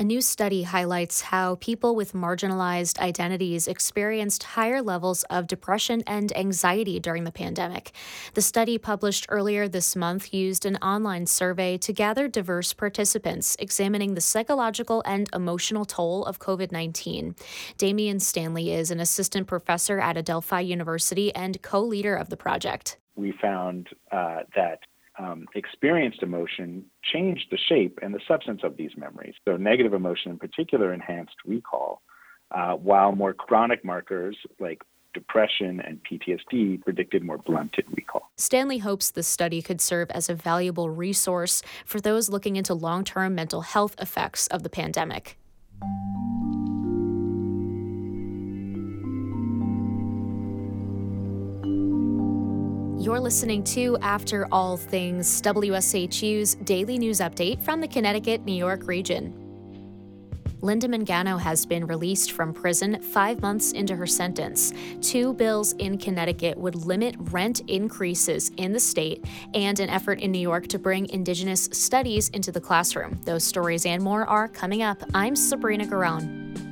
A new study highlights how people with marginalized identities experienced higher levels of depression and anxiety during the pandemic. The study published earlier this month used an online survey to gather diverse participants, examining the psychological and emotional toll of COVID 19. Damian Stanley is an assistant professor at Adelphi University and co leader of the project. We found uh, that um, experienced emotion changed the shape and the substance of these memories. So, negative emotion in particular enhanced recall, uh, while more chronic markers like depression and PTSD predicted more blunted recall. Stanley hopes the study could serve as a valuable resource for those looking into long term mental health effects of the pandemic. You're listening to After All Things, WSHU's daily news update from the Connecticut New York region. Linda Mangano has been released from prison five months into her sentence. Two bills in Connecticut would limit rent increases in the state and an effort in New York to bring Indigenous studies into the classroom. Those stories and more are coming up. I'm Sabrina Garone.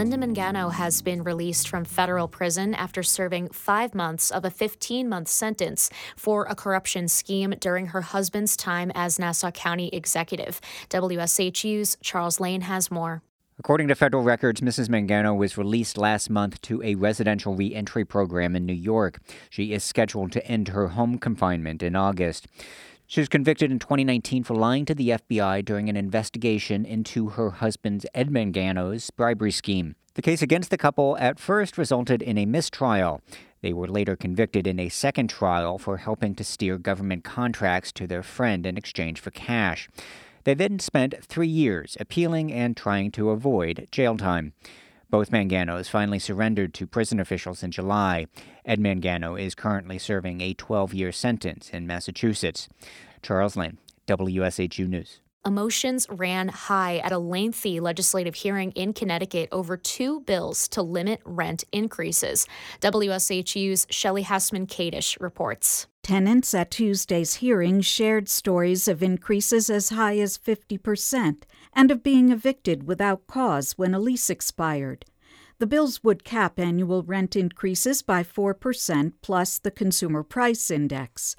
Linda Mangano has been released from federal prison after serving five months of a 15 month sentence for a corruption scheme during her husband's time as Nassau County executive. WSHU's Charles Lane has more. According to federal records, Mrs. Mangano was released last month to a residential reentry program in New York. She is scheduled to end her home confinement in August. She was convicted in 2019 for lying to the FBI during an investigation into her husband's Ed Mangano's bribery scheme. The case against the couple at first resulted in a mistrial. They were later convicted in a second trial for helping to steer government contracts to their friend in exchange for cash. They then spent three years appealing and trying to avoid jail time. Both Manganos finally surrendered to prison officials in July. Ed Mangano is currently serving a 12 year sentence in Massachusetts. Charles Lane, WSHU News. Emotions ran high at a lengthy legislative hearing in Connecticut over two bills to limit rent increases. WSHU's Shelley Hassman Kadish reports. Tenants at Tuesday's hearing shared stories of increases as high as 50% and of being evicted without cause when a lease expired. The bills would cap annual rent increases by 4% plus the Consumer Price Index.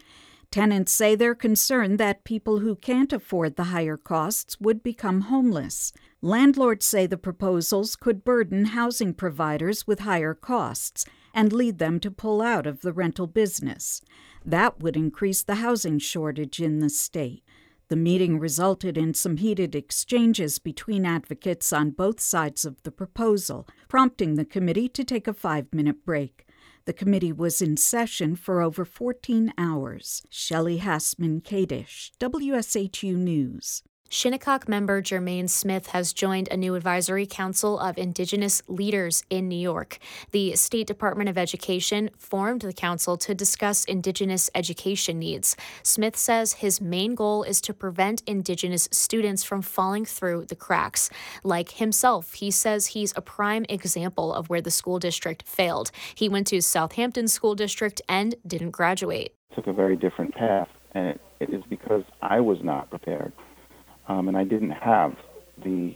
Tenants say they're concerned that people who can't afford the higher costs would become homeless. Landlords say the proposals could burden housing providers with higher costs and lead them to pull out of the rental business. That would increase the housing shortage in the state. The meeting resulted in some heated exchanges between advocates on both sides of the proposal, prompting the committee to take a five minute break. The committee was in session for over 14 hours. Shelley Hassman Kadish, WSHU News. Shinnecock member Germaine Smith has joined a new advisory council of Indigenous leaders in New York. The State Department of Education formed the council to discuss Indigenous education needs. Smith says his main goal is to prevent Indigenous students from falling through the cracks. Like himself, he says he's a prime example of where the school district failed. He went to Southampton School District and didn't graduate. Took a very different path, and it, it is because I was not prepared um, and I didn't have the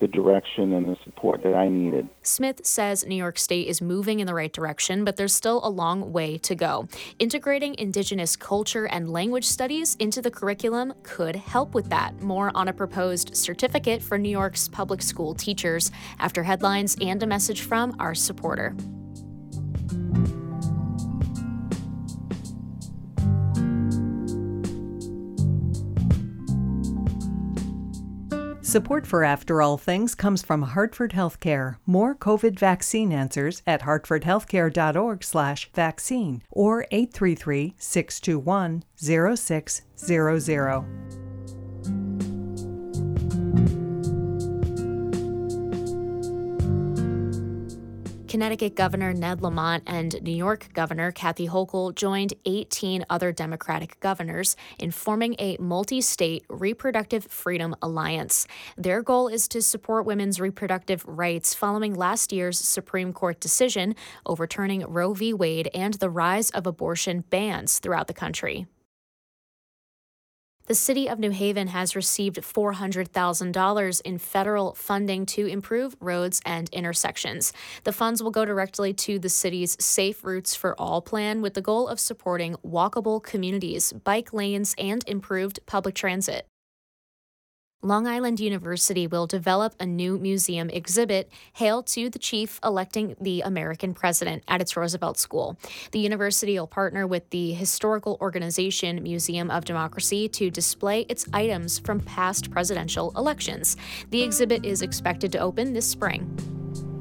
the direction and the support that I needed. Smith says New York State is moving in the right direction, but there's still a long way to go. Integrating Indigenous culture and language studies into the curriculum could help with that. More on a proposed certificate for New York's public school teachers after headlines and a message from our supporter. Support for After All Things comes from Hartford Healthcare. More COVID vaccine answers at hartfordhealthcare.org/vaccine or 833-621-0600. Connecticut Governor Ned Lamont and New York Governor Kathy Hochul joined 18 other Democratic governors in forming a multi state reproductive freedom alliance. Their goal is to support women's reproductive rights following last year's Supreme Court decision overturning Roe v. Wade and the rise of abortion bans throughout the country. The city of New Haven has received $400,000 in federal funding to improve roads and intersections. The funds will go directly to the city's Safe Routes for All plan with the goal of supporting walkable communities, bike lanes, and improved public transit. Long Island University will develop a new museum exhibit, Hail to the Chief Electing the American President, at its Roosevelt School. The university will partner with the historical organization Museum of Democracy to display its items from past presidential elections. The exhibit is expected to open this spring.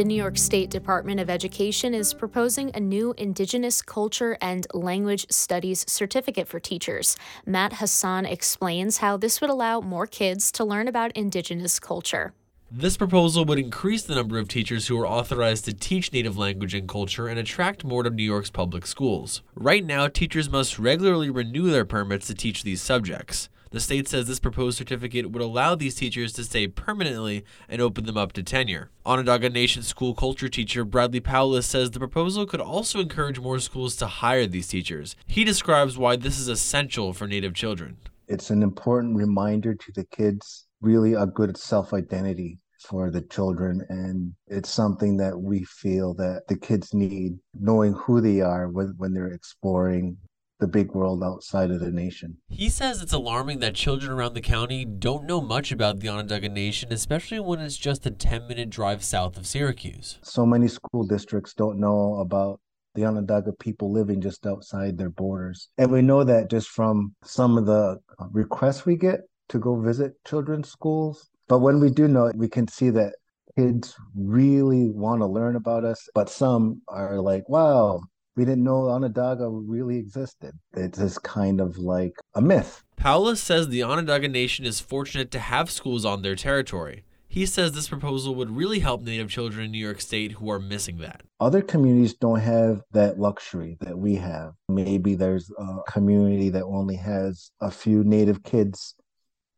The New York State Department of Education is proposing a new Indigenous Culture and Language Studies certificate for teachers. Matt Hassan explains how this would allow more kids to learn about Indigenous culture. This proposal would increase the number of teachers who are authorized to teach native language and culture and attract more to New York's public schools. Right now, teachers must regularly renew their permits to teach these subjects. The state says this proposed certificate would allow these teachers to stay permanently and open them up to tenure. Onondaga Nation school culture teacher Bradley Powless says the proposal could also encourage more schools to hire these teachers. He describes why this is essential for Native children. It's an important reminder to the kids, really a good self identity for the children and it's something that we feel that the kids need knowing who they are when, when they're exploring the big world outside of the nation. He says it's alarming that children around the county don't know much about the Onondaga Nation, especially when it's just a 10 minute drive south of Syracuse. So many school districts don't know about the Onondaga people living just outside their borders. And we know that just from some of the requests we get to go visit children's schools. But when we do know it, we can see that kids really want to learn about us, but some are like, wow, we didn't know Onondaga really existed. It's just kind of like a myth. Powless says the Onondaga Nation is fortunate to have schools on their territory. He says this proposal would really help Native children in New York State who are missing that. Other communities don't have that luxury that we have. Maybe there's a community that only has a few Native kids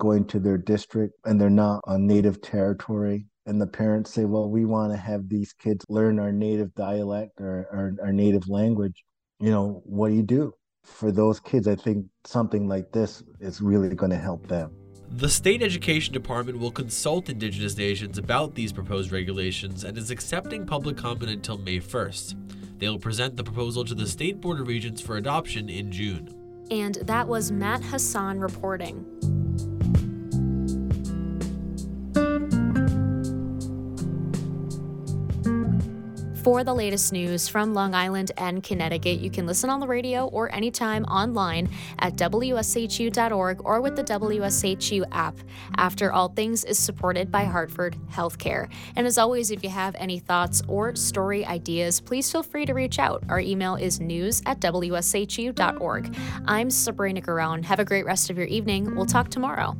going to their district and they're not on Native territory and the parents say, well, we want to have these kids learn our native dialect or our, our native language, you know, what do you do? For those kids, I think something like this is really going to help them. The state education department will consult Indigenous nations about these proposed regulations and is accepting public comment until May 1st. They will present the proposal to the State Board of Regents for adoption in June. And that was Matt Hassan reporting. For the latest news from Long Island and Connecticut, you can listen on the radio or anytime online at WSHU.org or with the WSHU app. After All Things is supported by Hartford Healthcare. And as always, if you have any thoughts or story ideas, please feel free to reach out. Our email is news at WSHU.org. I'm Sabrina Garone. Have a great rest of your evening. We'll talk tomorrow.